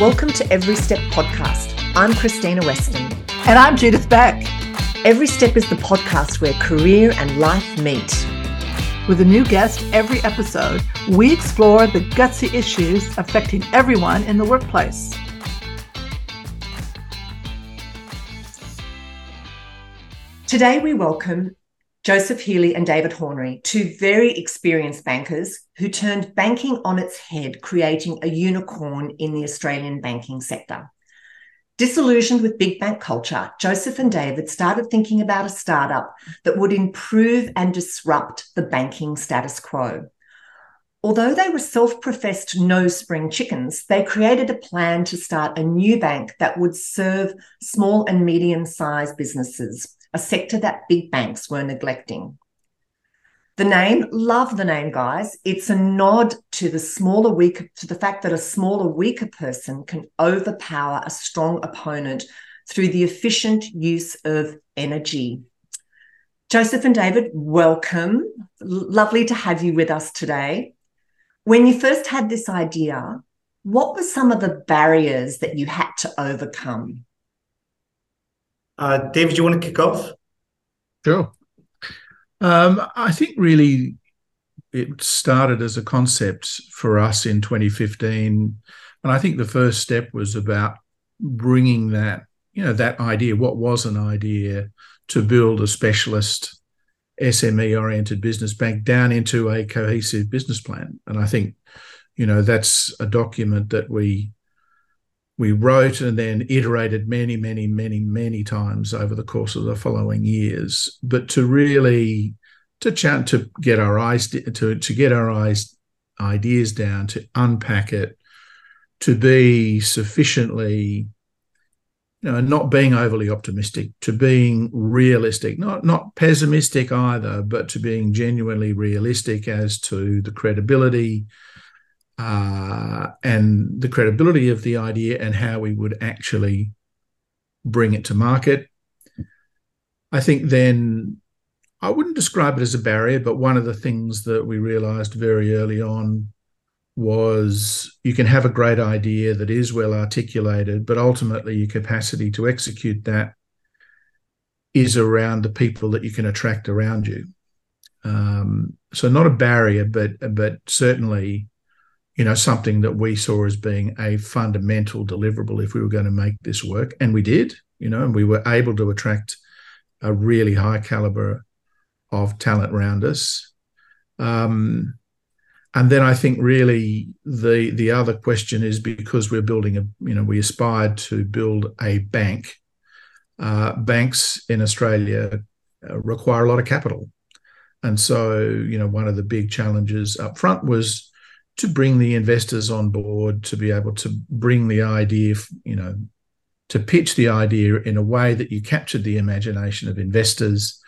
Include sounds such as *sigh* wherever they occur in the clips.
Welcome to Every Step podcast. I'm Krystyna Weston. And I'm Judith Beck. Every Step is the podcast where career and life meet. With a new guest every episode, we explore the gutsy issues affecting everyone in the workplace. Today, we welcome Joseph Healy and David Hornery, two very experienced bankers who turned banking on its head, creating a unicorn in the Australian banking sector. Disillusioned with big bank culture, Joseph and David started thinking about a startup that would improve and disrupt the banking status quo. Although they were self professed no spring chickens, they created a plan to start a new bank that would serve small and medium sized businesses a sector that big banks were neglecting. The name, love the name, guys. It's a nod to the smaller, weaker, to the fact that a smaller, weaker person can overpower a strong opponent through the efficient use of energy. Joseph and David, welcome. Lovely to have you with us today. When you first had this idea, what were some of the barriers that you had to overcome? Uh, David, do you want to kick off? Sure. Um, I think really it started as a concept for us in 2015. And I think the first step was about bringing that, you know, that idea, what was an idea to build a specialist SME oriented business bank down into a cohesive business plan. And I think, you know, that's a document that we we wrote and then iterated many, many, many, many times over the course of the following years. But to really to chat to get our eyes to to get our eyes ideas down, to unpack it, to be sufficiently you know, not being overly optimistic, to being realistic, not not pessimistic either, but to being genuinely realistic as to the credibility, uh, and the credibility of the idea and how we would actually bring it to market. I think then I wouldn't describe it as a barrier, but one of the things that we realized very early on was you can have a great idea that is well articulated, but ultimately your capacity to execute that is around the people that you can attract around you. Um, so not a barrier, but but certainly you know, something that we saw as being a fundamental deliverable if we were going to make this work. And we did, you know, and we were able to attract a really high caliber of talent around us. Um, and then I think really the the other question is because we're building a, you know, we aspired to build a bank. Uh, banks in Australia uh, require a lot of capital. And so, you know, one of the big challenges up front was to bring the investors on board, to be able to bring the idea, you know, to pitch the idea in a way that you captured the imagination of investors,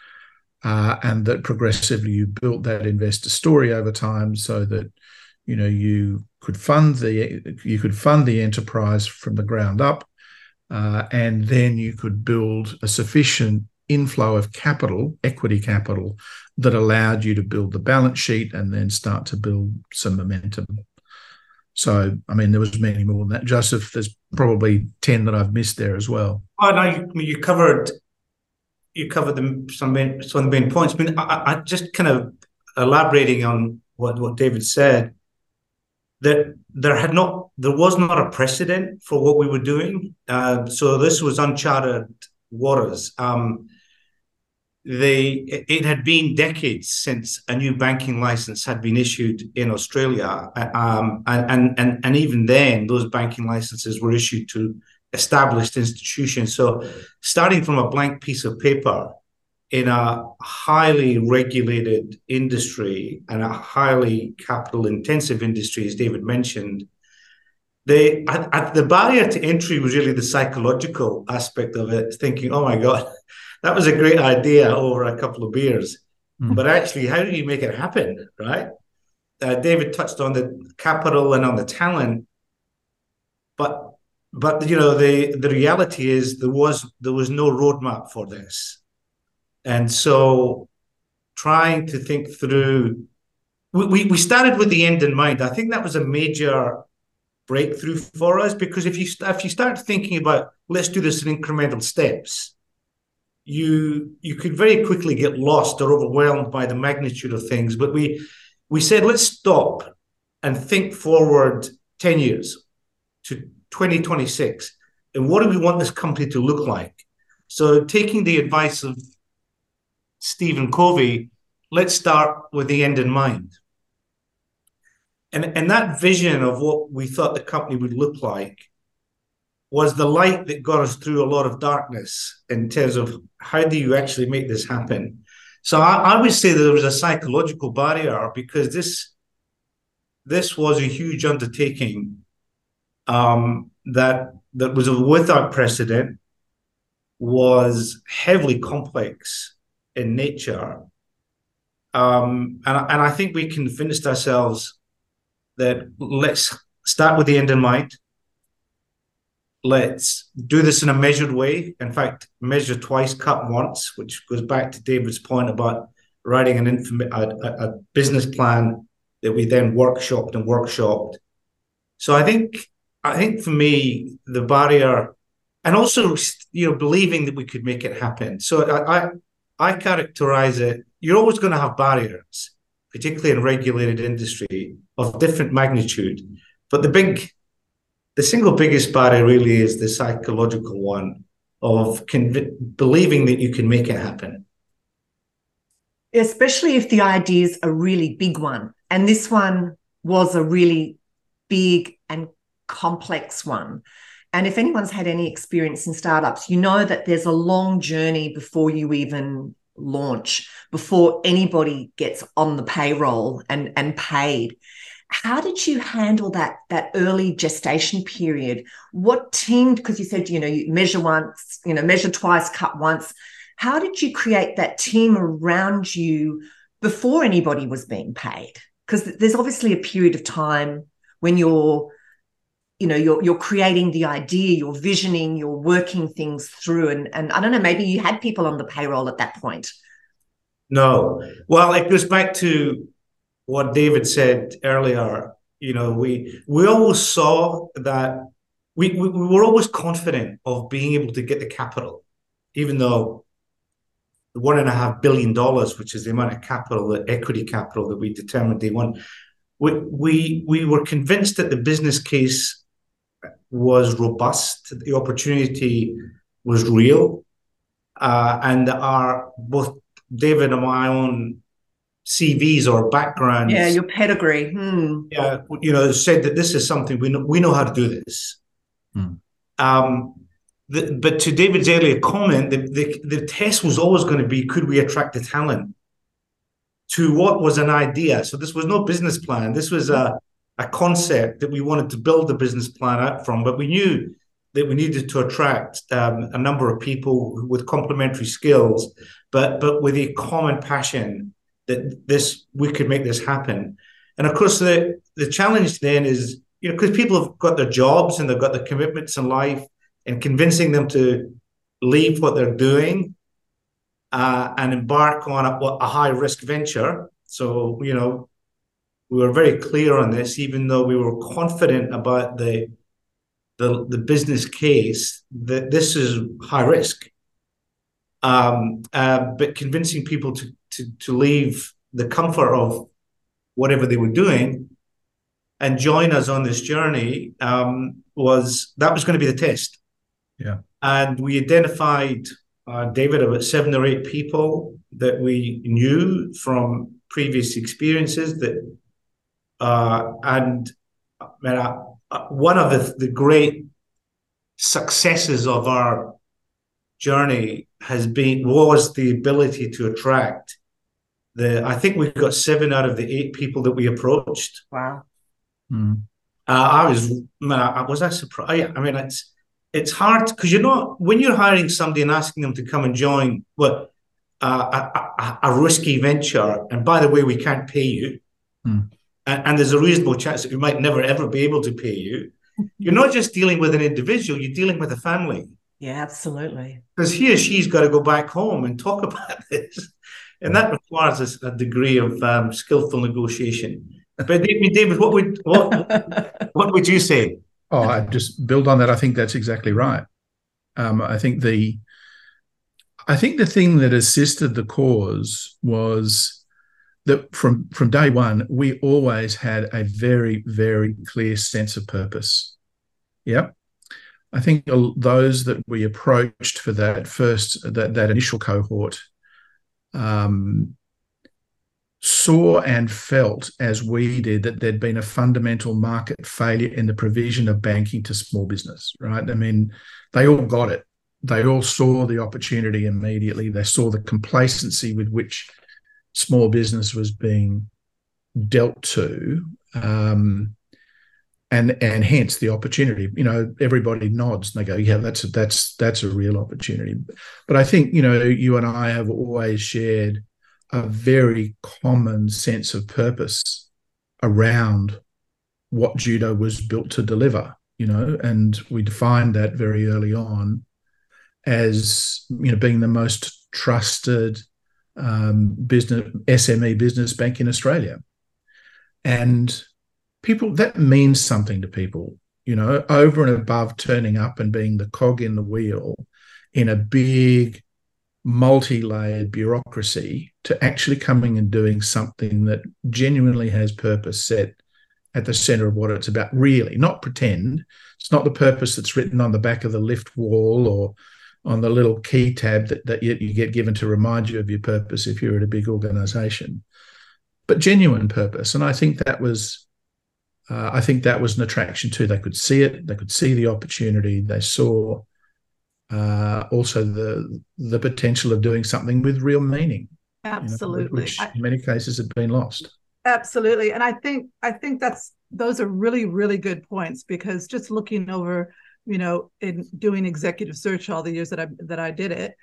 uh, and that progressively you built that investor story over time, so that you know you could fund the you could fund the enterprise from the ground up, uh, and then you could build a sufficient inflow of capital, equity capital, that allowed you to build the balance sheet and then start to build some momentum. So, I mean, there was many more than that. Joseph, there's probably ten that I've missed there as well. Oh no, you, you covered you covered some main, some of the main points. I mean, I, I just kind of elaborating on what what David said that there had not there was not a precedent for what we were doing. Uh, so this was uncharted waters. Um, they it had been decades since a new banking license had been issued in Australia, um, and and and even then, those banking licenses were issued to established institutions. So, starting from a blank piece of paper in a highly regulated industry and a highly capital intensive industry, as David mentioned, the at, at the barrier to entry was really the psychological aspect of it. Thinking, oh my god that was a great idea over a couple of beers. Mm. But actually, how do you make it happen, right? Uh, David touched on the capital and on the talent, but but you know the the reality is there was there was no roadmap for this, and so trying to think through, we we started with the end in mind. I think that was a major breakthrough for us because if you if you start thinking about let's do this in incremental steps, you you could very quickly get lost or overwhelmed by the magnitude of things. But we we said let's stop and think forward ten years to 2026, and what do we want this company to look like? So taking the advice of Stephen Covey, let's start with the end in mind. And, and that vision of what we thought the company would look like was the light that got us through a lot of darkness in terms of how do you actually make this happen. So I, I would say there was a psychological barrier because this this was a huge undertaking um, that that was without precedent, was heavily complex in nature, um, and and I think we convinced ourselves that let's start with the end in mind. Let's do this in a measured way. In fact, measure twice, cut once, which goes back to David's point about writing an inform- a, a business plan that we then workshopped and workshopped. So I think I think for me the barrier, and also you know believing that we could make it happen. So I I, I characterize it. You're always going to have barriers, particularly in regulated industry of different magnitude. But the big, the single biggest barrier really is the psychological one of conv- believing that you can make it happen. Especially if the idea is a really big one. And this one was a really big and complex one. And if anyone's had any experience in startups, you know that there's a long journey before you even launch before anybody gets on the payroll and and paid how did you handle that that early gestation period? What team because you said you know you measure once you know measure twice cut once. How did you create that team around you before anybody was being paid? Because there's obviously a period of time when you're you know you're you're creating the idea you're visioning you're working things through and and i don't know maybe you had people on the payroll at that point. No. Well it goes back to what david said earlier you know we we always saw that we, we, we were always confident of being able to get the capital even though the one and a half billion dollars which is the amount of capital the equity capital that we determined they want we, we we were convinced that the business case was robust. The opportunity was real, uh, and our both David and my own CVs or backgrounds. Yeah, your pedigree. Hmm. Yeah, you know, said that this is something we know. We know how to do this. Hmm. Um, the, but to David's earlier comment, the, the, the test was always going to be: could we attract the talent? To what was an idea? So this was no business plan. This was a a concept that we wanted to build the business plan out from, but we knew that we needed to attract um, a number of people with complementary skills, but but with a common passion that this we could make this happen. And of course, the the challenge then is you know because people have got their jobs and they've got their commitments in life, and convincing them to leave what they're doing uh, and embark on a, a high risk venture. So you know we were very clear on this, even though we were confident about the the, the business case that this is high risk. Um, uh, but convincing people to, to to leave the comfort of whatever they were doing and join us on this journey um, was that was going to be the test. Yeah, and we identified uh, David about seven or eight people that we knew from previous experiences that uh, and uh, one of the, the great successes of our journey has been was the ability to attract the I think we got seven out of the eight people that we approached. Wow. Mm. Uh, I was man, I, was I surprised. I mean, it's it's hard because you're not when you're hiring somebody and asking them to come and join what uh, a, a, a, risky venture. And by the way, we can't pay you. Mm and, and there's a reasonable chance that we might never ever be able to pay you. *laughs* You're not just dealing with an individual; you're dealing with a family. Yeah, absolutely. Because he or she's got to go back home and talk *laughs* about this, and that requires a, degree of um, skillful negotiation. but David, David, what would what what would you say? Oh, I just build on that. I think that's exactly right. Um, I think the I think the thing that assisted the cause was that from from day one we always had a very very clear sense of purpose. Yep. I think those that we approached for that first that that initial cohort um, saw and felt as we did that there'd been a fundamental market failure in the provision of banking to small business. Right? I mean, they all got it. They all saw the opportunity immediately. They saw the complacency with which small business was being dealt to. Um, and and hence the opportunity. You know, everybody nods and they go, "Yeah, that's a, that's that's a real opportunity." But I think you know, you and I have always shared a very common sense of purpose around what judo was built to deliver. You know, and we defined that very early on as you know being the most trusted um, business SME business bank in Australia, and people that means something to people you know over and above turning up and being the cog in the wheel in a big multi-layered bureaucracy to actually coming and doing something that genuinely has purpose set at the center of what it's about. Really not pretend. It's not the purpose that's written on the back of the lift wall or on the little key tab that, that you, you get given to remind you of your purpose if you're at a big organization but genuine purpose. And i think that was uh, I think that was an attraction too. They could see it, they could see the opportunity, they saw uh, also the the potential of doing something with real meaning. Absolutely, you know, which in many cases had been lost. Absolutely, and I think I think that's those are really really good points because just looking over, you know, in doing executive search all the years that I that I did it,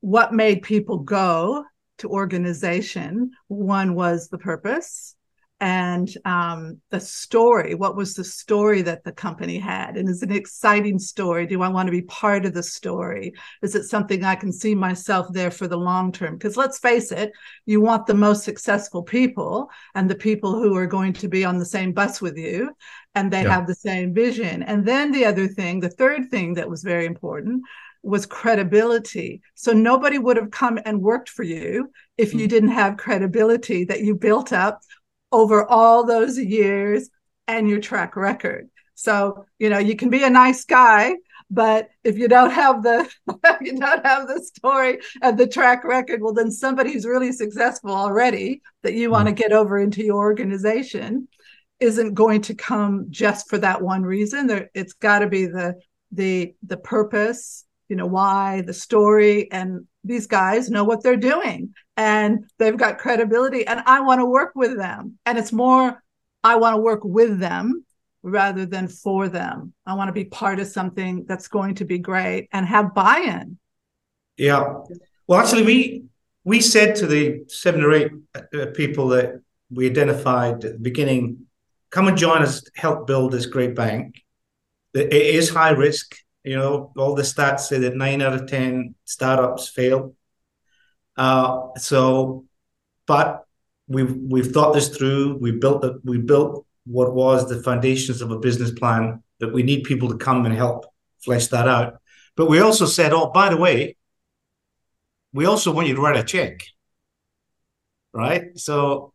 what made people go to organization? One was the purpose and um, the story. What was the story that the company had? And is it an exciting story? Do I want to be part of the story? Is it something I can see myself there for the long term? Because let's face it, you want the most successful people and the people who are going to be on the same bus with you and they yeah. have the same vision. And then the other thing, the third thing that was very important was credibility. So nobody would have come and worked for you if you mm. didn't have credibility that you built up over all those years and your track record. So, you know, you can be a nice guy, but if you don't have the *laughs* you don't have the story and the track record, well, then somebody who's really successful already that you want to mm. get over into your organization isn't going to come just for that one reason. There, it's got to be the the the purpose, you know, why, the story, and these guys know what they're doing and they've got credibility and I want to work with them. And it's more, I want to work with them rather than for them. I want to be part of something that's going to be great and have buy-in. Yeah. Well, actually, we we said to the seven or eight uh, people that we identified at the beginning, come and join us, help build this great bank. It is high risk. You know, all the stats say that nine out of 10 startups fail. Uh, so, but we've we've thought this through. We built the, we built what was the foundations of a business plan that we need people to come and help flesh that out. But we also said, oh, by the way, we also want you to write a check, right? So,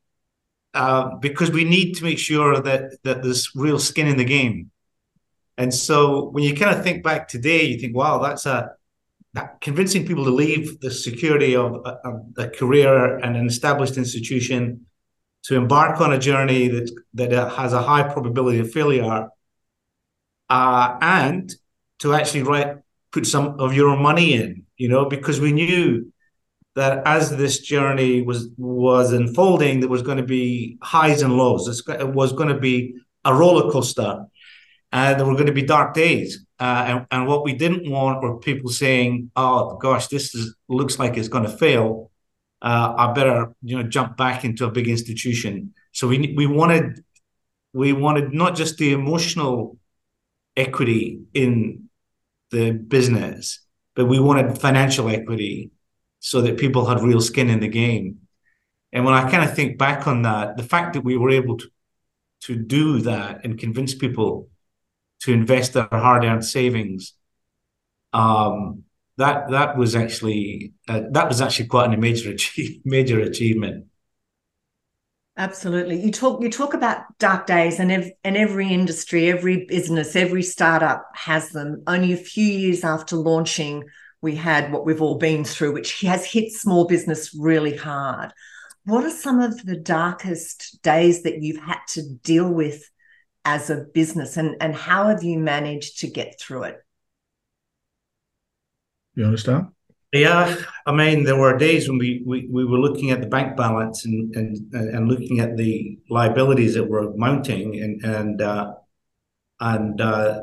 uh, because we need to make sure that that there's real skin in the game. And so, when you kind of think back today, you think, wow, that's a convincing people to leave the security of a, a, career and an established institution to embark on a journey that that has a high probability of failure, uh, and to actually write put some of your own money in, you know, because we knew that as this journey was was unfolding, there was going to be highs and lows. It was going to be a roller coaster, and there were going to be dark days. Uh, and, and, what we didn't want were people saying, "Oh gosh, this is, looks like it's going to fail. Uh, I better, you know, jump back into a big institution." So we we wanted we wanted not just the emotional equity in the business, but we wanted financial equity so that people had real skin in the game. And when I kind of think back on that, the fact that we were able to to do that and convince people to invest their hard-earned savings, um, that that was actually uh, that was actually quite a major *laughs* achieve, major achievement. Absolutely. You talk you talk about dark days and ev- and every industry, every business, every startup has them. Only a few years after launching, we had what we've all been through, which has hit small business really hard. What are some of the darkest days that you've had to deal with as a business and, and how have you managed to get through it? You understand? Yeah, I mean, there were days when we, we, we were looking at the bank balance and, and and looking at the liabilities that were mounting and and uh, and uh,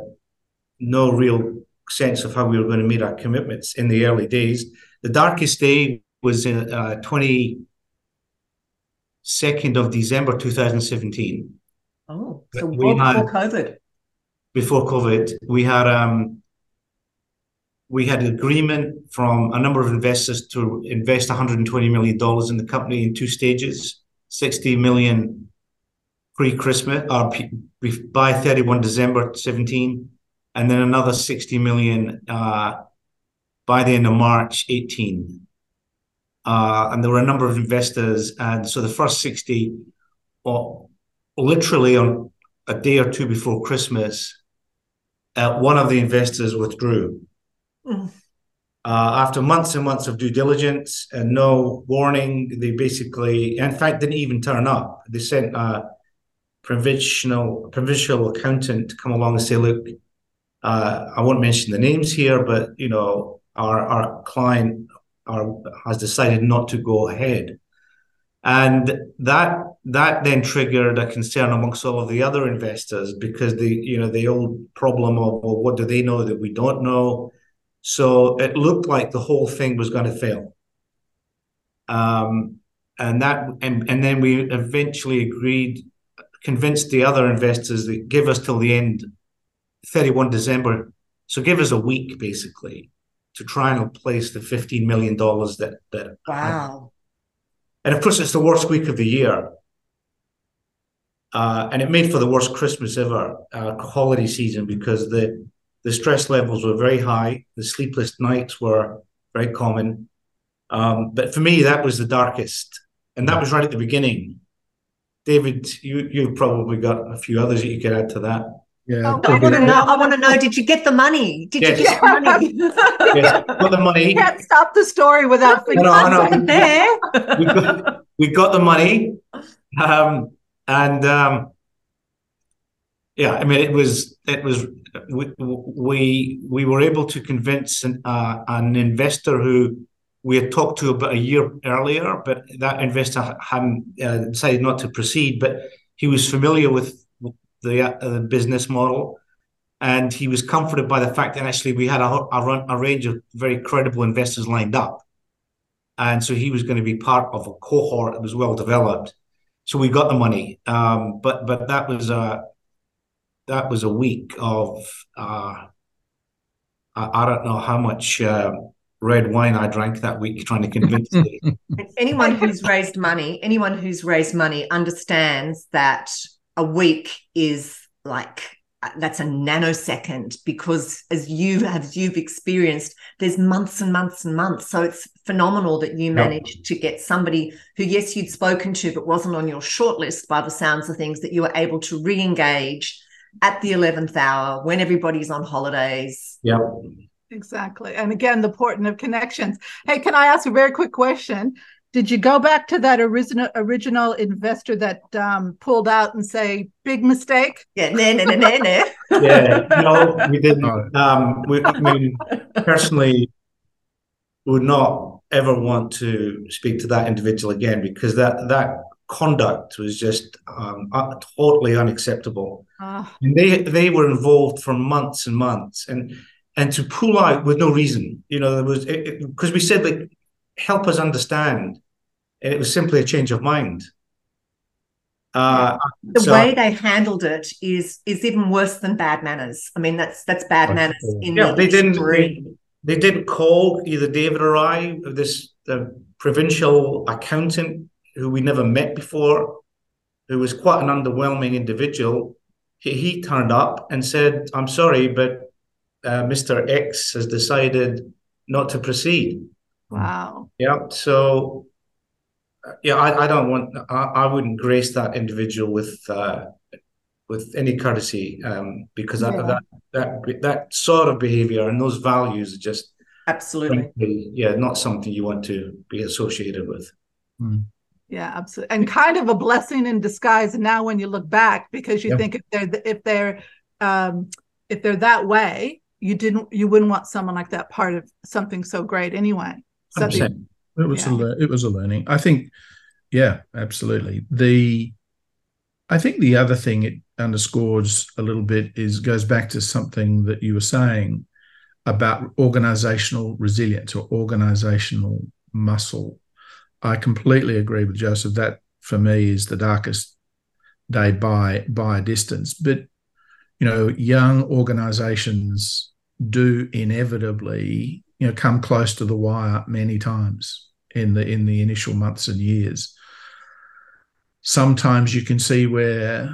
no real sense of how we were going to meet our commitments in the early days. The darkest day was in uh, twenty second of December two thousand seventeen. Oh, so we before COVID. Before COVID, we had um, we had an agreement from a number of investors to invest 120 million dollars in the company in two stages 60 million pre-christmas or by 31 december 17 and then another 60 million uh, by the end of march 18 uh, and there were a number of investors and so the first 60 or literally on a day or two before christmas uh, one of the investors withdrew Mm. Uh, after months and months of due diligence and no warning, they basically, in fact, didn't even turn up. They sent a provisional provincial accountant to come along and say, "Look, uh, I won't mention the names here, but you know, our our client our, has decided not to go ahead." And that that then triggered a concern amongst all of the other investors because the you know the old problem of well, what do they know that we don't know? So it looked like the whole thing was going to fail. Um, and that and, and then we eventually agreed, convinced the other investors that give us till the end, 31 December. So give us a week basically to try and replace the 15 million dollars that that wow. And of course, it's the worst week of the year. Uh, and it made for the worst Christmas ever, uh, holiday season, because the the stress levels were very high. The sleepless nights were very common. Um, but for me, that was the darkest, and that was right at the beginning. David, you you probably got a few others that you could add to that. Yeah, oh, I want to know. I want to know. Did you get the money? Did yes. you get the money? *laughs* yes, got the money. You can't stop the story without no, no, no. there. we, got, we got the money, um, and um, yeah, I mean, it was it was we we, we were able to convince an, uh, an investor who we had talked to about a year earlier, but that investor hadn't uh, decided not to proceed. But he was familiar with the, uh, the business model, and he was comforted by the fact that actually we had a, a, a range of very credible investors lined up, and so he was going to be part of a cohort that was well developed. So we got the money, um, but but that was a that was a week of uh, I, I, don't know how much uh, red wine I drank that week trying to convince *laughs* anyone who's raised money, anyone who's raised money understands that a week is like uh, that's a nanosecond because as you have you've experienced there's months and months and months so it's phenomenal that you managed yep. to get somebody who yes you'd spoken to but wasn't on your shortlist by the sounds of things that you were able to re-engage at the 11th hour when everybody's on holidays. yeah Exactly. And again, the important of connections. Hey, can I ask a very quick question? Did you go back to that original original investor that um, pulled out and say, "Big mistake"? Yeah, no, no, no, no, no. yeah, no, we didn't. Um, we, I mean, personally, would not ever want to speak to that individual again because that that conduct was just um, uh, totally unacceptable. Ah. And they they were involved for months and months, and and to pull out with no reason, you know, there was because we said like help us understand, and it was simply a change of mind. Uh, the so, way they handled it is is even worse than bad manners. I mean, that's that's bad manners in yeah, the they didn't they, they, didn't call either David or I this the provincial accountant who we never met before. who was quite an underwhelming individual, he, he turned up and said, "I'm sorry, but uh, Mr. X has decided not to proceed." Wow. Yeah. So, uh, yeah, I, I don't want. I, I wouldn't grace that individual with uh, with any courtesy um, because that, Yeah. that that that sort of behavior and those values are just Absolutely. frankly, yeah, not something you want to be associated with. Yeah, absolutely. And kind of a blessing in disguise now when you look back because you Yep. think if they're if they're um if they're that way, you didn't you wouldn't want someone like that part of something so great anyway. So the- 100%. It was a Yeah. lear- it was a learning. I think, yeah, absolutely. The I think the other thing it underscores a little bit is goes back to something that you were saying about organizational resilience or organizational muscle. I completely agree with Joseph. That for me is the darkest day by by a distance. But you know, young organizations do inevitably, you know, come close to the wire many times in the in the initial months and years. Sometimes you can see where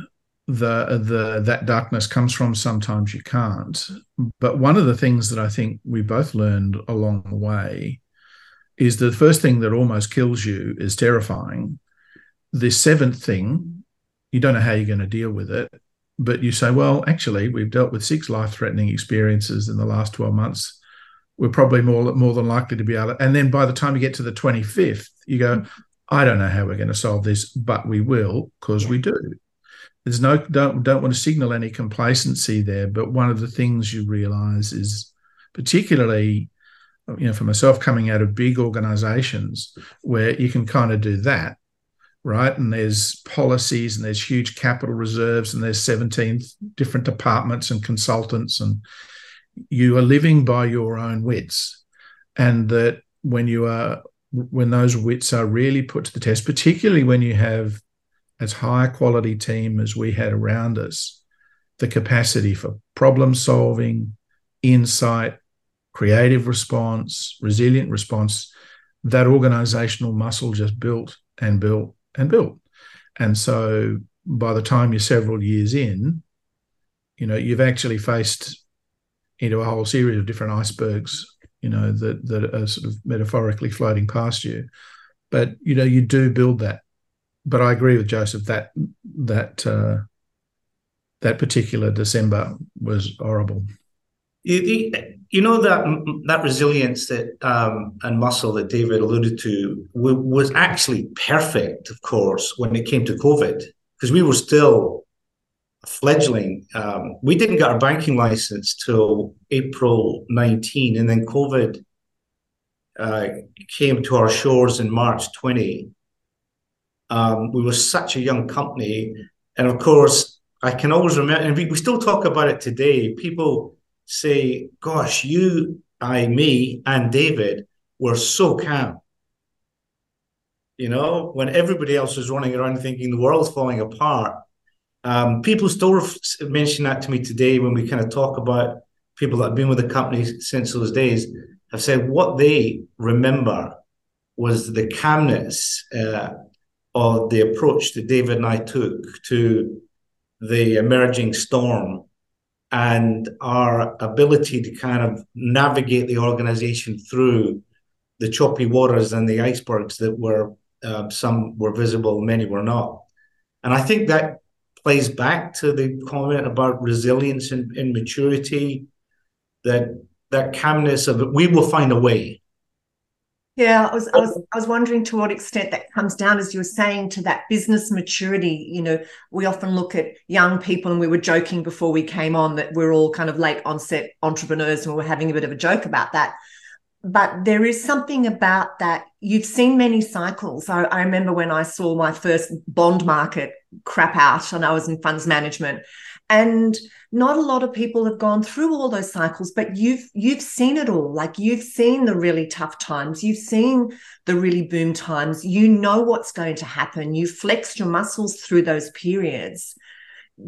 the the that darkness comes from. Sometimes you can't. But one of the things that I think we both learned along the way is the first thing that almost kills you is terrifying. The seventh thing, you don't know how you're going to deal with it, but you say, well, actually, we've dealt with six life-threatening experiences in the last 12 months. We're probably more more than likely to be able to. And then by the time you get to the 25th, you go, I don't know how we're going to solve this, but we will because we do. There's no don't don't want to signal any complacency there, but one of the things you realize is particularly you know for myself coming out of big organizations where you can kind of do that right and there's policies and there's huge capital reserves and there's 17 different departments and consultants and you are living by your own wits and that when you are when those wits are really put to the test particularly when you have as high a quality team as we had around us the capacity for problem solving insight creative response resilient response that organizational muscle just built and built and built. And so by the time you're several years in you know you've actually faced into a whole series of different icebergs you know that that are sort of metaphorically floating past you. But you know you do build that. But i agree with joseph that that uh that particular december was horrible. You, you, know that that resilience that um, and muscle that David alluded to was actually perfect, of course, when it came to COVID, because we were still fledgling. Um, we didn't get our banking license till April 19, and then COVID uh, came to our shores in March 20. Um, we were such a young company, and of course, I can always remember, and we, we still talk about it today. People say, "Gosh, you, I, me, and David were so calm." You know, when everybody else was running around thinking the world's falling apart. Um, people still mention that to me today when we kind of talk about people that have been with the company since those days. Have said what they remember was the calmness uh, of the approach that David and I took to the emerging storm and our ability to kind of navigate the organization through the choppy waters and the icebergs that were uh, some were visible, many were not. And I think that plays back to the comment about resilience and, and maturity, that that calmness of we will find a way. Yeah, I was, I was I was wondering to what extent that comes down, as you were saying, to that business maturity. You know, we often look at young people, and we were joking before we came on that we're all kind of late onset entrepreneurs, and we we're having a bit of a joke about that. But there is something about that. You've seen many cycles. I, I remember when I saw my first bond market crap out, and I was in funds management, and not a lot of people have gone through all those cycles but you've you've seen it all. Like you've seen the really tough times. You've seen the really boom times. You know what's going to happen. You flexed your muscles through those periods.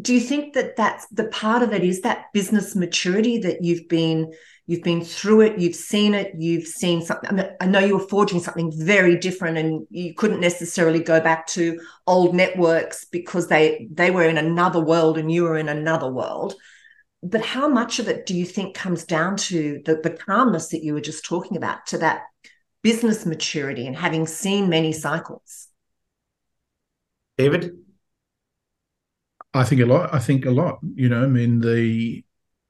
Do you think that that's the part of it is that business maturity that you've been You've been through it, you've seen it, you've seen something. I, mean, I know you were forging something very different, and you couldn't necessarily go back to old networks because they they were in another world and you were in another world. But how much of it do you think comes down to the, the calmness that you were just talking about, to that business maturity and having seen many cycles? David? I think a lot. I think a lot. You know, I mean the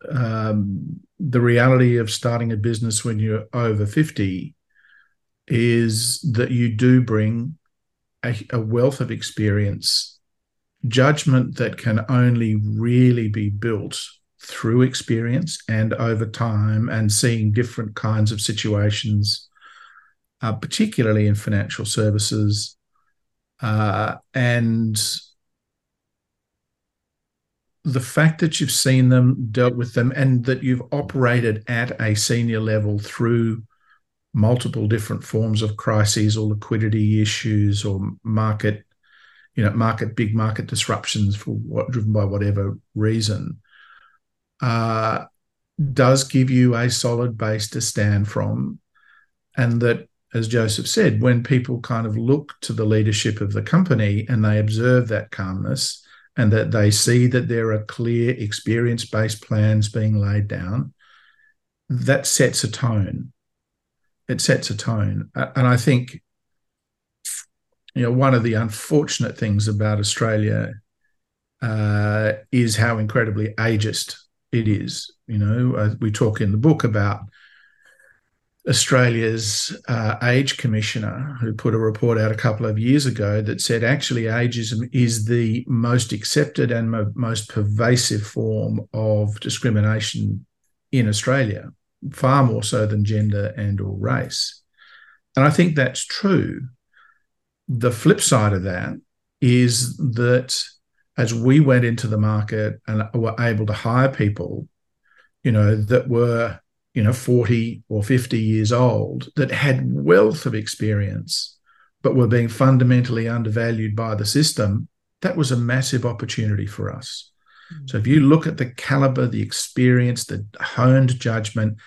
um, the reality of starting a business when you're over 50 is that you do bring a, a, wealth of experience, judgment that can only really be built through experience and over time and seeing different kinds of situations, uh, particularly in financial services. Uh, and the fact that you've seen them, dealt with them, and that you've operated at a senior level through multiple different forms of crises or liquidity issues or market, you know, market big market disruptions for what driven by whatever reason, uh, does give you a solid base to stand from, and that. As Joseph said, when people kind of look to the leadership of the company and they observe that calmness, and that they see that there are clear experience based plans being laid down, that sets a tone. It sets a tone. And I think, you know, one of the unfortunate things about Australia uh, is how incredibly ageist it is. You know, uh, we talk in the book about Australia's uh, age commissioner, who put a report out a couple of years ago that said actually ageism is the most accepted and mo- most pervasive form of discrimination in Australia, far more so than gender and or race. And I think that's true. The flip side of that is that as we went into the market and were able to hire people, you know, that were you know 40 or 50 years old that had wealth of experience but were being fundamentally undervalued by the system that was a massive opportunity for us. So if you look at the caliber the experience the honed judgment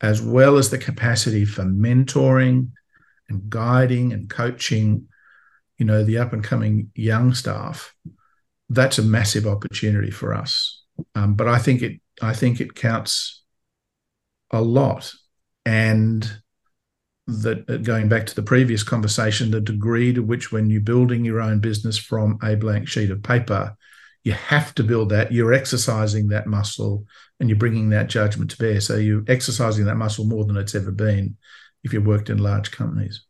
as well as the capacity for mentoring and guiding and coaching you know the up and coming young staff that's a massive opportunity for us. Um, but i think it i think it counts a lot. And that going back to the previous conversation, the degree to which when you're building your own business from a blank sheet of paper, you have to build that. You're exercising that muscle and you're bringing that judgment to bear. So you're exercising that muscle more than it's ever been if you've worked in large companies.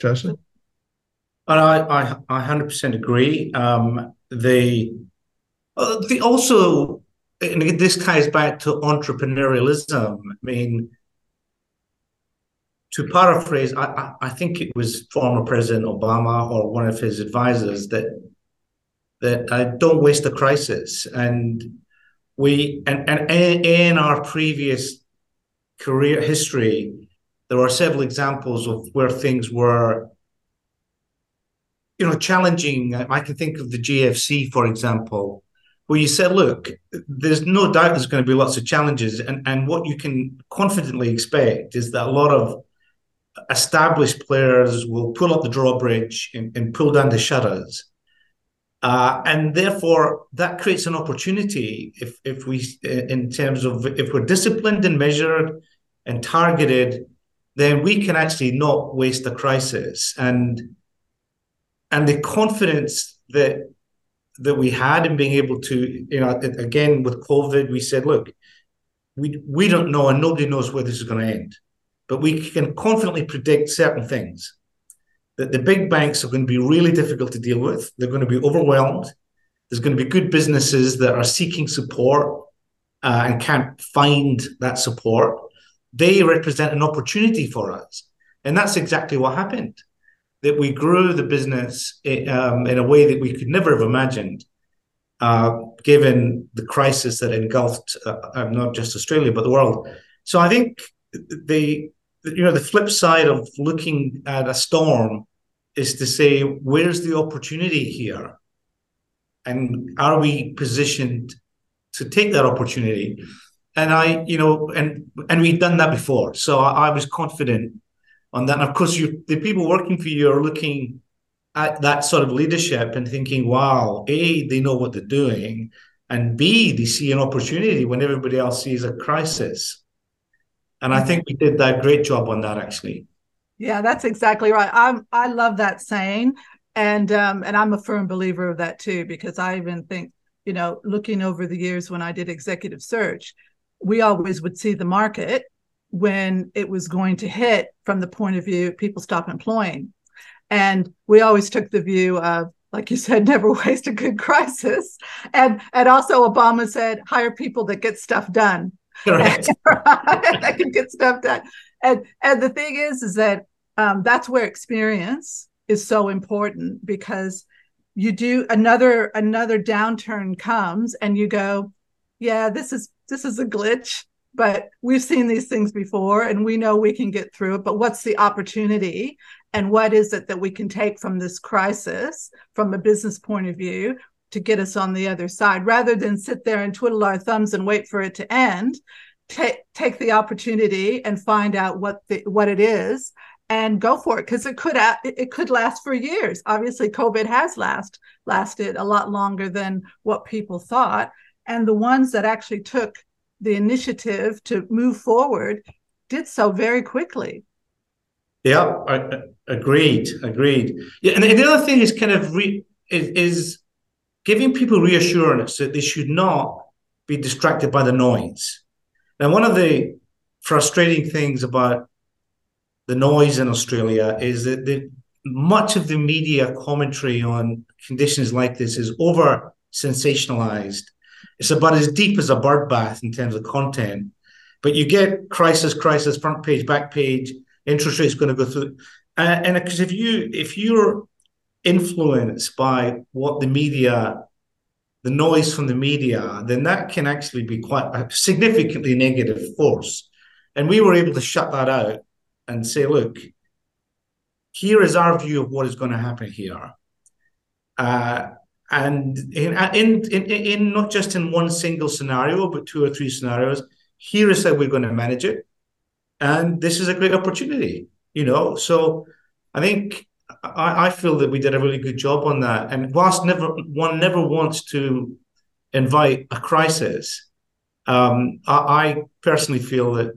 Joseph? I, I, I 100% agree. Um, the, uh, the also and this ties back to entrepreneurialism. I mean, to paraphrase, I, I, think it was former President Obama or one of his advisors that that uh, don't waste a crisis. And we and, and in our previous career history, there are several examples of where things were, you know, challenging. I can think of the GFC, for example where you said, look, there's no doubt there's going to be lots of challenges. And, and what you can confidently expect is that a lot of established players will pull up the drawbridge and, and pull down the shutters. Uh, and therefore, that creates an opportunity if, if we, in terms of if we're disciplined and measured and targeted, then we can actually not waste a crisis. And and the confidence that that we had in being able to, you know, again with COVID, we said, look, we we don't know and nobody knows where this is going to end, but we can confidently predict certain things. That the big banks are going to be really difficult to deal with. They're going to be overwhelmed. There's going to be good businesses that are seeking support uh, and can't find that support. They represent an opportunity for us, and that's exactly what happened that we grew the business um, in a way that we could never have imagined, uh, given the crisis that engulfed uh, uh, not just Australia but the world. So I think the you know the flip side of looking at a storm is to say where's the opportunity here, and are we positioned to take that opportunity? and I, you know, and and we'd done that before, so I, I was confident on that. And of course, you the people working for you are looking at that sort of leadership and thinking, "Wow, a they know what they're doing." and B, they see an opportunity when everybody else sees a crisis. And I think we did that great job on that actually. Yeah, that's exactly right. I'm I love that saying. And um, and I'm a firm believer of that too, because I even think, you know, looking over the years when I did executive search, we always would see the market when it was going to hit from the point of view people stop employing. And we always took the view of like you said, *laughs* never waste a good crisis. And and also Obama said, hire people that get stuff done. Correct. *laughs* that can get stuff done. And and the thing is, is that um, that's where experience is so important because you do another another downturn comes and you go, yeah, this is this is a glitch, but we've seen these things before and we know we can get through it. But what's the opportunity? and what is it that we can take from this crisis from a business point of view to get us on the other side rather than sit there and twiddle our thumbs and wait for it to end take take the opportunity and find out what the what it is and go for it because it could it could last for years obviously covid has last lasted a lot longer than what people thought and the ones that actually took the initiative to move forward did so very quickly yeah, I, agreed, agreed. Yeah, and the other thing is kind of re, is, is giving people reassurance that they should not be distracted by the noise. Now, one of the frustrating things about the noise in Australia is that the, much of the media commentary on conditions like this is over sensationalized. It's about as deep as a bird bath in terms of content. But you get crisis, crisis, front page, back page, interest rates going to go through. Uh, and because if you if you're influenced by what the media, the noise from the media, then that can actually be quite a significantly negative force. And we were able to shut that out and say, look, here is our view of what is going to happen here. Uh, and in, in, in, in not just in one single scenario, but two or three scenarios, here is how we're going to manage it. And this is a great opportunity you know? So i think I, I, feel that we did a really good job on that. And whilst never one never wants to invite a crisis um, I, I, personally feel that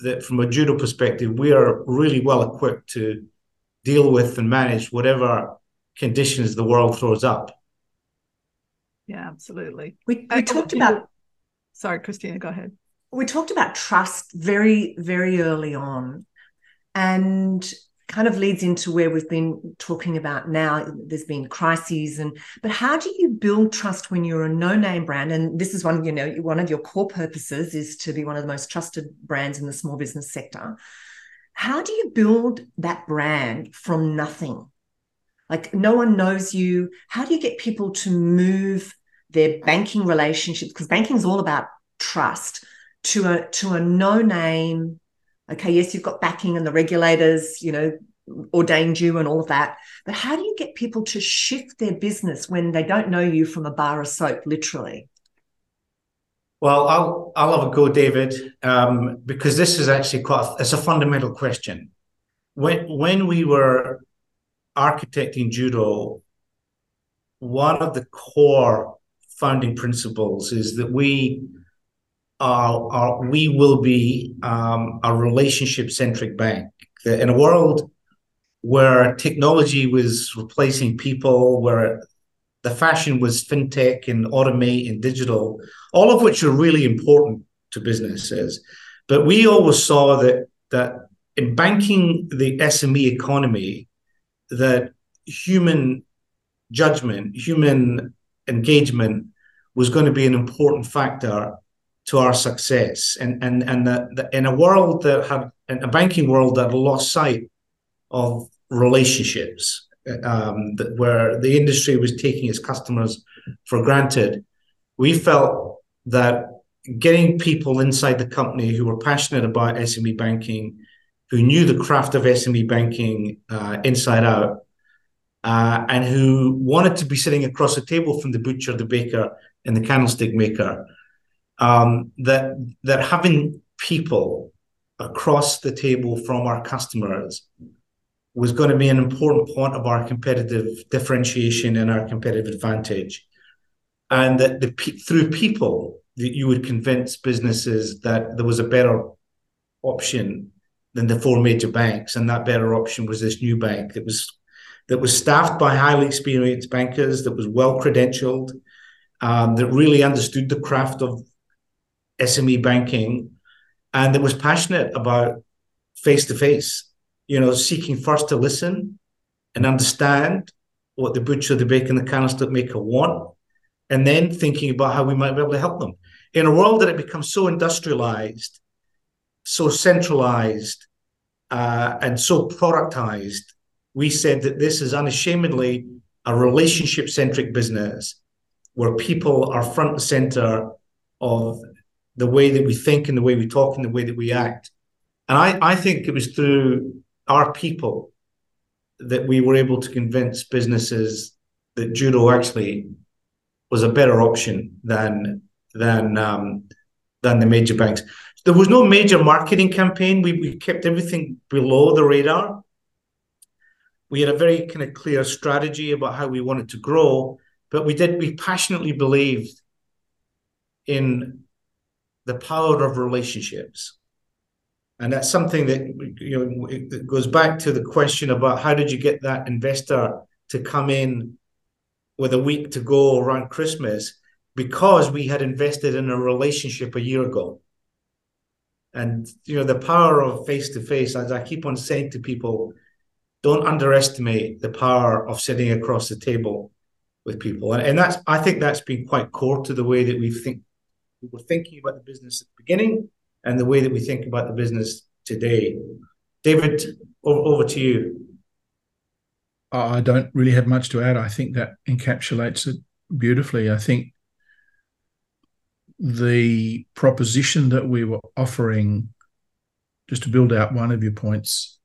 that from a judo perspective we are really well equipped to deal with and manage whatever conditions the world throws up yeah absolutely we, we talked about sorry Krystyna go ahead we talked about trust very, very early on, and kind of leads into where we've been talking about now. There's been crises, and but how do you build trust when you're a no-name brand? And this is one, you know, one of your core purposes is to be one of the most trusted brands in the small business sector. How do you build that brand from nothing? Like no one knows you. How do you get people to move their banking relationships? Because banking is all about trust to a to a no name okay yes you've got backing and the regulators you know ordained you and all of that but how do you get people to shift their business when they don't know you from a bar of soap literally well i'll i'll have a go david um, because this is actually quite a, it's a fundamental question when when we were architecting judo one of the core founding principles is that we uh, we will be um, a relationship centric bank. In a world where technology was replacing people, where the fashion was fintech and automate and digital, all of which are really important to businesses. But we always saw that that in banking the SME economy, that human judgment, human engagement was going to be an important factor to our success. And and and the, in a world that had a banking world that lost sight of relationships, um, that where the industry was taking its customers for granted, we felt that getting people inside the company who were passionate about SME banking, who knew the craft of SME banking uh, inside out, uh, and who wanted to be sitting across the table from the butcher, the baker, and the candlestick maker um, that that having people across the table from our customers was going to be an important point of our competitive differentiation and our competitive advantage, and that the through people that you would convince businesses that there was a better option than the four major banks, and that better option was this new bank that was that was staffed by highly experienced bankers, that was well credentialed, um, that really understood the craft of SME banking, and that was passionate about face to face. You know, seeking first to listen and understand what the butcher, the baker, and the candlestick maker want, and then thinking about how we might be able to help them. In a world that it becomes so industrialized, so centralized, uh, and so productized, we said that this is unashamedly a relationship centric business where people are front and center of the way that we think and the way we talk and the way that we act. And I, I think it was through our people that we were able to convince businesses that judo actually was a better option than than um, than the major banks. There was no major marketing campaign. We, we kept everything below the radar. We had a very kind of clear strategy about how we wanted to grow, but we did we passionately believed in the power of relationships. And that's something that you know it goes back to the question about how did you get that investor to come in with a week to go around Christmas because we had invested in a relationship a year ago. And you know the power of face to face, as I keep on saying to people, don't underestimate the power of sitting across the table with people. And, and that's I think that's been quite core to the way that we think we were thinking about the business at the beginning and the way that we think about the business today. David, over, over to you. I don't really have much to add. I think that encapsulates it beautifully. I think the proposition that we were offering, just to build out one of your points,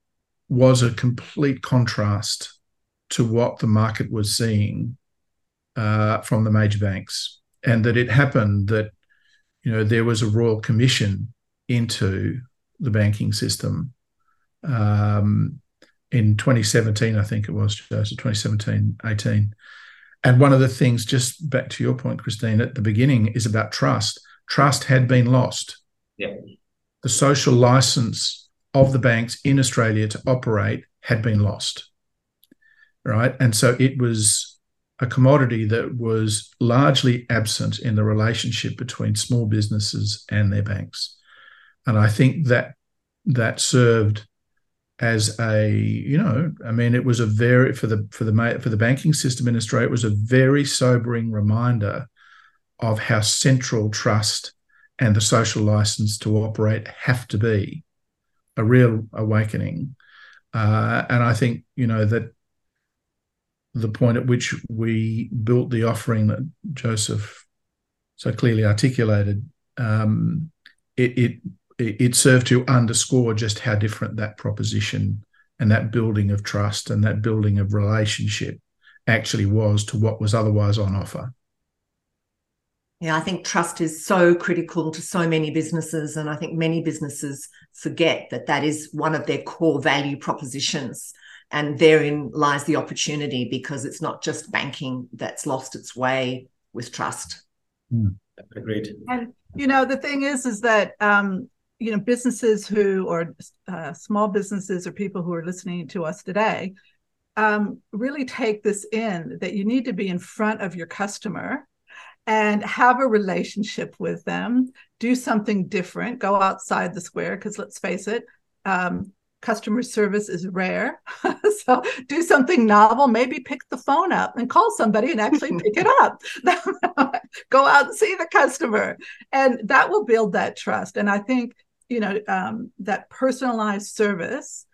was a complete contrast to what the market was seeing uh, from the major banks. And that it happened that you know, there was a royal commission into the banking system um, in 2017, I think it was, Joseph, 2017, 18. And one of the things, just back to your point, Christine, at the beginning, is about trust. Trust had been lost. Yeah. The social license of the banks in Australia to operate had been lost. Right. And so it was a commodity that was largely absent in the relationship between small businesses and their banks. And I think that that served as a you know i mean it was a very for the for the for the banking system in australia it was a very sobering reminder of how central trust and the social license to operate have to be a real awakening. Uh, and i think you know that the point at which we built the offering that Joseph so clearly articulated, um, it, it it served to underscore just how different that proposition and that building of trust and that building of relationship actually was to what was otherwise on offer. Yeah, I think trust is so critical to so many businesses. And I think many businesses forget that that is one of their core value propositions. And therein lies the opportunity because it's not just banking that's lost its way with trust. Mm, agreed. And you know the thing is, is that um, you know businesses who or uh, small businesses or people who are listening to us today um, really take this in that you need to be in front of your customer and have a relationship with them do something different go outside the square because let's face it um, customer service is rare. *laughs* so do something novel, maybe pick the phone up and call somebody and actually pick it up. *laughs* Go out and see the customer. And that will build that trust. And I think, you know, um, that personalized service,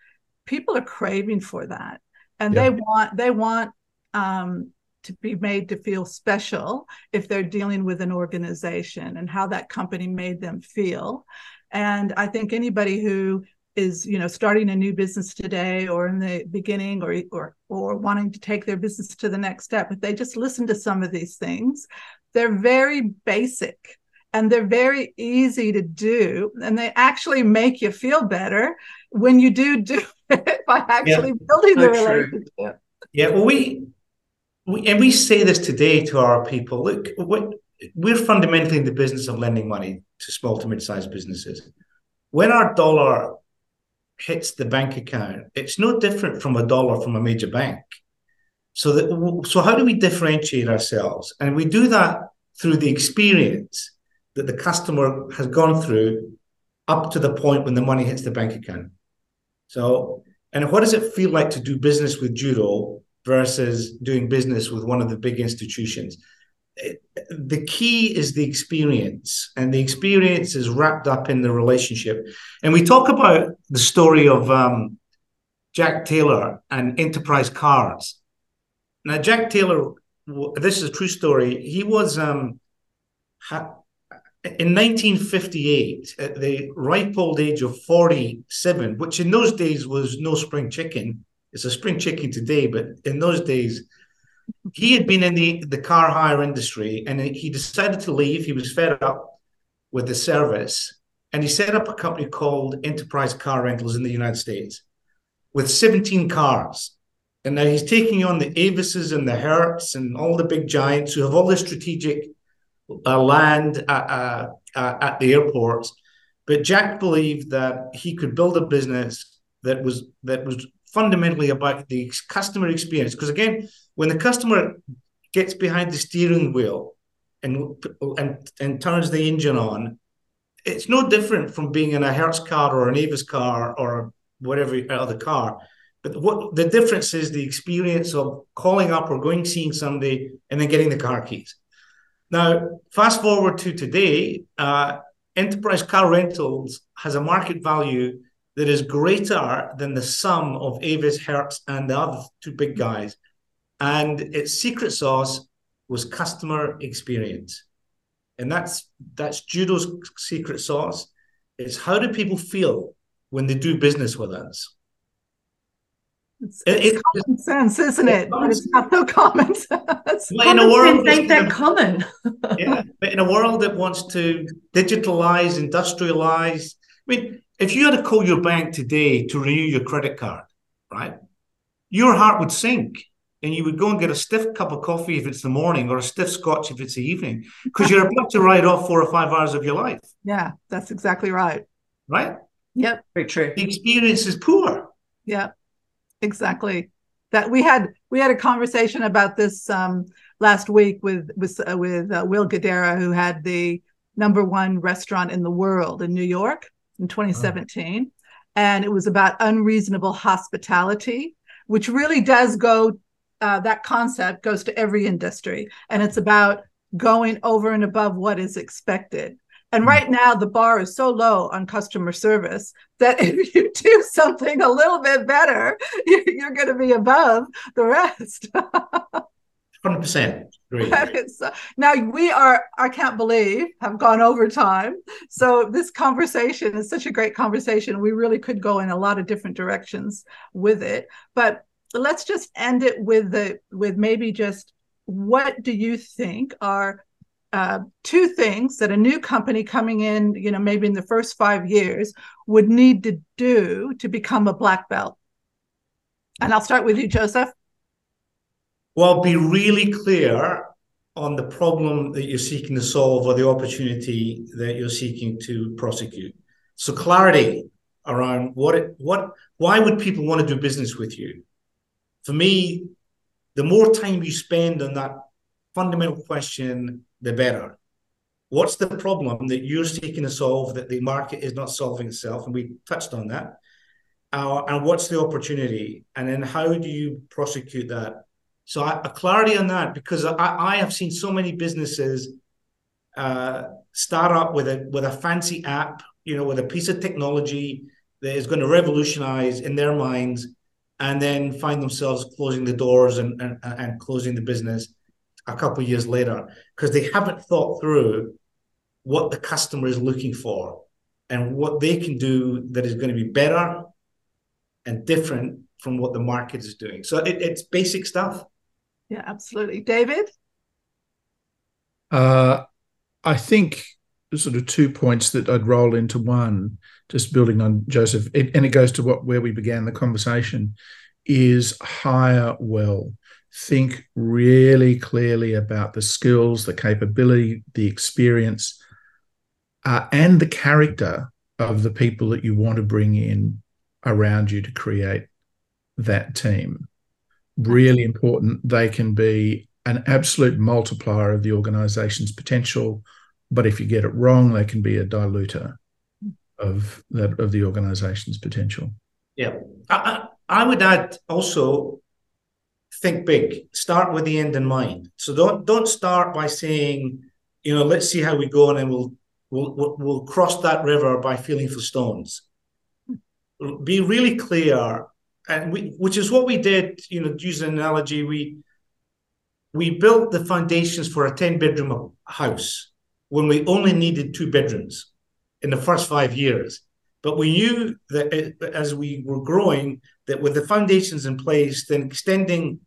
people are craving for that. And yeah. they want, they want, um, to be made to feel special if they're dealing with an organization and how that company made them feel. And I think anybody who is you know starting a new business today or in the beginning or or or wanting to take their business to the next step if they just listen to some of these things they're very basic and they're very easy to do and they actually make you feel better when you do do *laughs* it by actually yeah. building the relationship. Yeah. Well we, we and we say this today to our people look we're fundamentally in the business of lending money to small to mid-sized businesses. When our dollar hits the bank account it's no different from a dollar from a major bank. So that so how do we differentiate ourselves? And we do that through the experience that the customer has gone through up to the point when the money hits the bank account. So, and what does it feel like to do business with Judo versus doing business with one of the big institutions? It, the key is the experience, and the experience is wrapped up in the relationship. And we talk about the story of um, Jack Taylor and Enterprise Cars. Now, Jack Taylor, this is a true story. He was um, ha- in 1958, at the ripe old age of 47, which in those days was no spring chicken, it's a spring chicken today, but in those days, he had been in the, the car hire industry and he decided to leave. He was fed up with the service and he set up a company called Enterprise Car Rentals in the United States with 17 cars. And now he's taking on the Avises and the Hertz and all the big giants who have all the strategic land at, uh, uh, at the airport. But Jack believed that he could build a business that was that was fundamentally about the customer experience. Because again, when the customer gets behind the steering wheel and and and turns the engine on, it's no different from being in a Hertz car or an Avis car or whatever other car. But what the difference is the experience of calling up or going seeing somebody and then getting the car keys. Now, fast forward to today, uh, enterprise car rentals has a market value that is greater than the sum of Avis, Hertz, and the other two big guys. And its secret sauce was customer experience. And that's that's Judo's secret sauce. It's how do people feel when they do business with us? It's, it's, common sense, isn't it? But it's not so common sense. in a world ain't that common. *laughs* yeah, but in a world that wants to digitalize, industrialize, I mean, if you had to call your bank today to renew your credit card, right, your heart would sink, and you would go and get a stiff cup of coffee if it's the morning, or a stiff scotch if it's the evening, because you're about to write off four or five hours of your life. Yeah, that's exactly right. Right. Yep. Very true. The experience is poor. Yep exactly that we had we had a conversation about this um, last week with with uh, with uh, Will Guidara, who had the number one restaurant in the world in New York in 2017, oh. and it was about unreasonable hospitality, which really does go. Uh, that concept goes to every industry, and it's about going over and above what is expected. And hmm. right now, the bar is so low on customer service that *laughs* if you do something a little bit better, *laughs* you're going to be above the rest. *laughs* 100% agree. Uh, now we are, I can't believe, have gone over time. So this conversation is such a great conversation. We really could go in a lot of different directions with it. But let's just end it with the with maybe just what do you think are uh, two things that a new company coming in, you know, maybe in the first five years would need to do to become a black belt? And I'll start with you, Joseph. Well, be really clear on the problem that you're seeking to solve or the opportunity that you're seeking to prosecute. So clarity around what it, what why would people want to do business with you? For me, the more time you spend on that fundamental question the better. What's the problem that you're seeking to solve that the market is not solving itself? And we touched on that. Uh, and what's the opportunity? And then how do you prosecute that? So I, a clarity on that because I, I have seen so many businesses uh, start up with a with a fancy app, you know, with a piece of technology that is going to revolutionize in their minds, and then find themselves closing the doors and and, and closing the business a couple of years later because they haven't thought through what the customer is looking for and what they can do that is going to be better and different from what the market is doing. So it, it's basic stuff. Yeah, absolutely. David? Uh, I think sort of two points that I'd roll into one, just building on Joseph, it, and it goes to what where we began the conversation, is hire well. Think really clearly about the skills, the capability, the experience, uh, and the character of the people that you want to bring in around you to create that team. Really important. They can be an absolute multiplier of the organization's potential, but if you get it wrong, they can be a diluter of that of the organization's potential. Yeah, I, I would add also think big. Start with the end in mind. So don't don't start by saying, you know, let's see how we go, and then we'll we'll we'll cross that river by feeling for stones. Be really clear, and we, which is what we did. You know, use an analogy, we we built the foundations for a ten bedroom house when we only needed two bedrooms in the first five years. But we knew that as we were growing, that with the foundations in place, then extending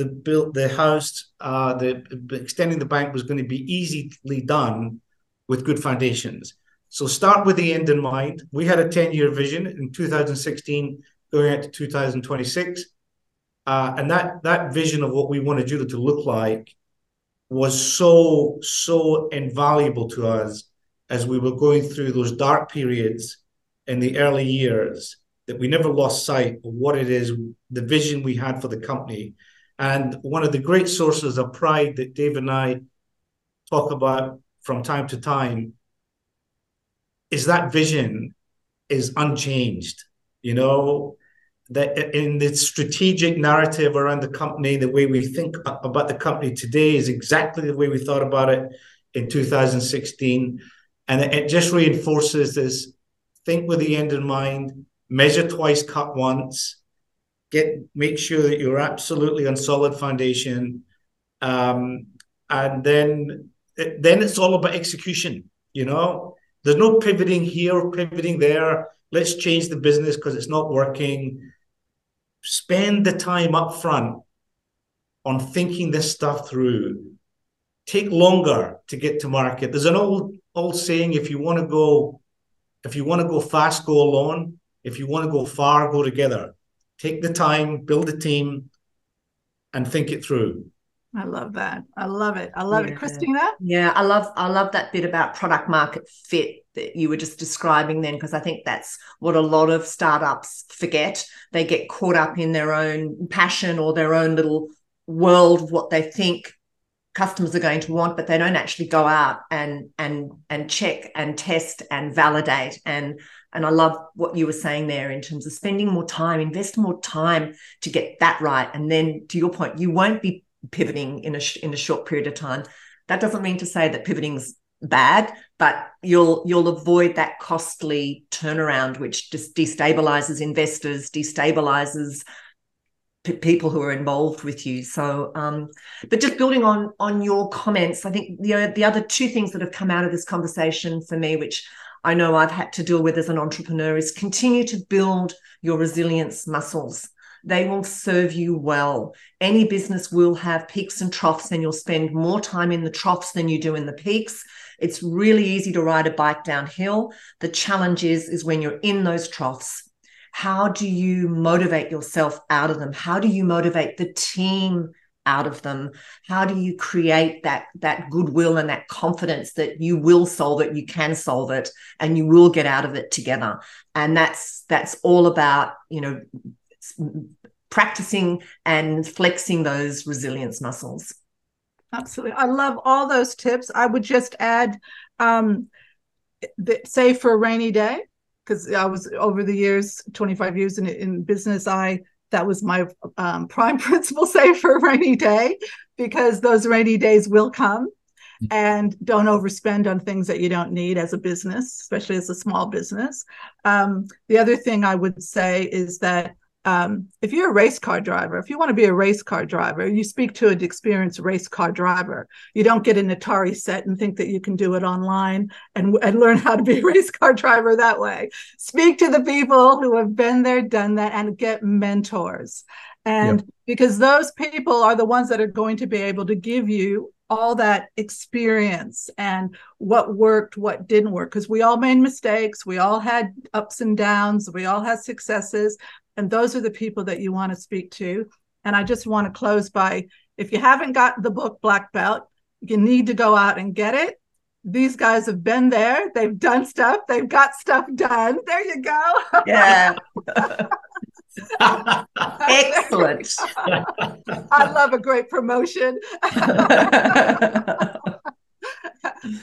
the built the house, uh, the extending the bank was going to be easily done with good foundations. So start with the end in mind. We had a 10 year vision in 2016 going out to 2026. Uh, and that that vision of what we wanted Judo to look like was so, so invaluable to us as we were going through those dark periods in the early years that we never lost sight of what it is, the vision we had for the company. And one of the great sources of pride that Dave and I talk about from time to time is that vision is unchanged. You know, that in the strategic narrative around the company, the way we think about the company today is exactly the way we thought about it in 2016. And it just reinforces this think with the end in mind, measure twice, cut once, get make sure that you're absolutely on solid foundation. Um, and then then it's all about execution, you know. There's no pivoting here, pivoting there. Let's change the business because it's not working spend the time up front on thinking this stuff through. Take longer to get to market. There's an old old saying: if you want to go, if you want to go fast, go alone. If you want to go far, go together. Take the time, build a team, and think it through. I love that. I love it. I love Yeah. it. Krystyna? Yeah, I love I love that bit about product market fit that you were just describing then because I think that's what a lot of startups forget. They get caught up in their own passion or their own little world of what they think customers are going to want, but they don't actually go out and and and check and test and validate and and I love what you were saying there in terms of spending more time, invest more time to get that right, and then to your point, you won't be pivoting in a in a short period of time. That doesn't mean to say that pivoting's bad, but you'll you'll avoid that costly turnaround, which just destabilizes investors, destabilizes p- people who are involved with you. So, um, but just building on on your comments, I think the the other two things that have come out of this conversation for me, which I know I've had to deal with as an entrepreneur, is continue to build your resilience muscles they will serve you well. Any business will have peaks and troughs, and you'll spend more time in the troughs than you do in the peaks. It's really easy to ride a bike downhill. The challenge is, is when you're in those troughs, how do you motivate yourself out of them? How do you motivate the team out of them? How do you create that that goodwill and that confidence that you will solve it, you can solve it, and you will get out of it together? And that's that's all about, you know, practicing and flexing those resilience muscles. Absolutely. I love all those tips. I would just add um that save for a rainy day because I was over the years 25 years in in business I that was my um, prime *laughs* principle save for a rainy day because those rainy days will come. And don't overspend on things that you don't need as a business especially as a small business. Um, the other thing i would say is that um, if you're a race car driver, if you want to be a race car driver, you speak to an experienced race car driver. You don't get an Atari set and think that you can do it online and, and learn how to be a *laughs* race car driver that way. Speak to the people who have been there, done that, and get mentors. And because those people are the ones that are going to be able to give you all that experience and what worked, what didn't work, because we all made mistakes, we all had ups and downs, we all had successes, and those are the people that you want to speak to. And I just want to close by if you haven't got the book Black Belt, you need to go out and get it. These guys have been there, they've done stuff, they've got stuff done. There you go. Yeah. *laughs* *laughs* Excellent. I love a great promotion. *laughs*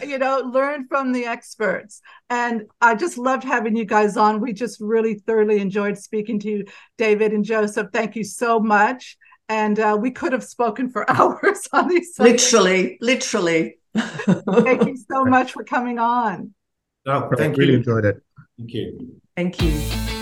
you know, learn from the experts. And I just loved having you guys on. We just really thoroughly enjoyed speaking to you, David and Joseph. Thank you so much. And uh, we could have spoken for *laughs* hours on these. Subjects. Literally, literally. Thank you so much for coming on. Oh, thank really you. enjoyed it. Thank you. Thank you.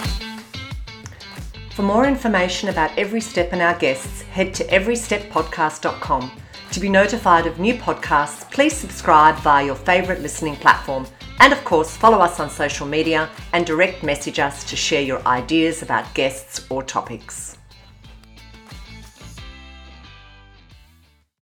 For more information about Every Step and our guests, head to everysteppodcast.com. To be notified of new podcasts, please subscribe via your favourite listening platform. And of course, follow us on social media and direct message us to share your ideas about guests or topics.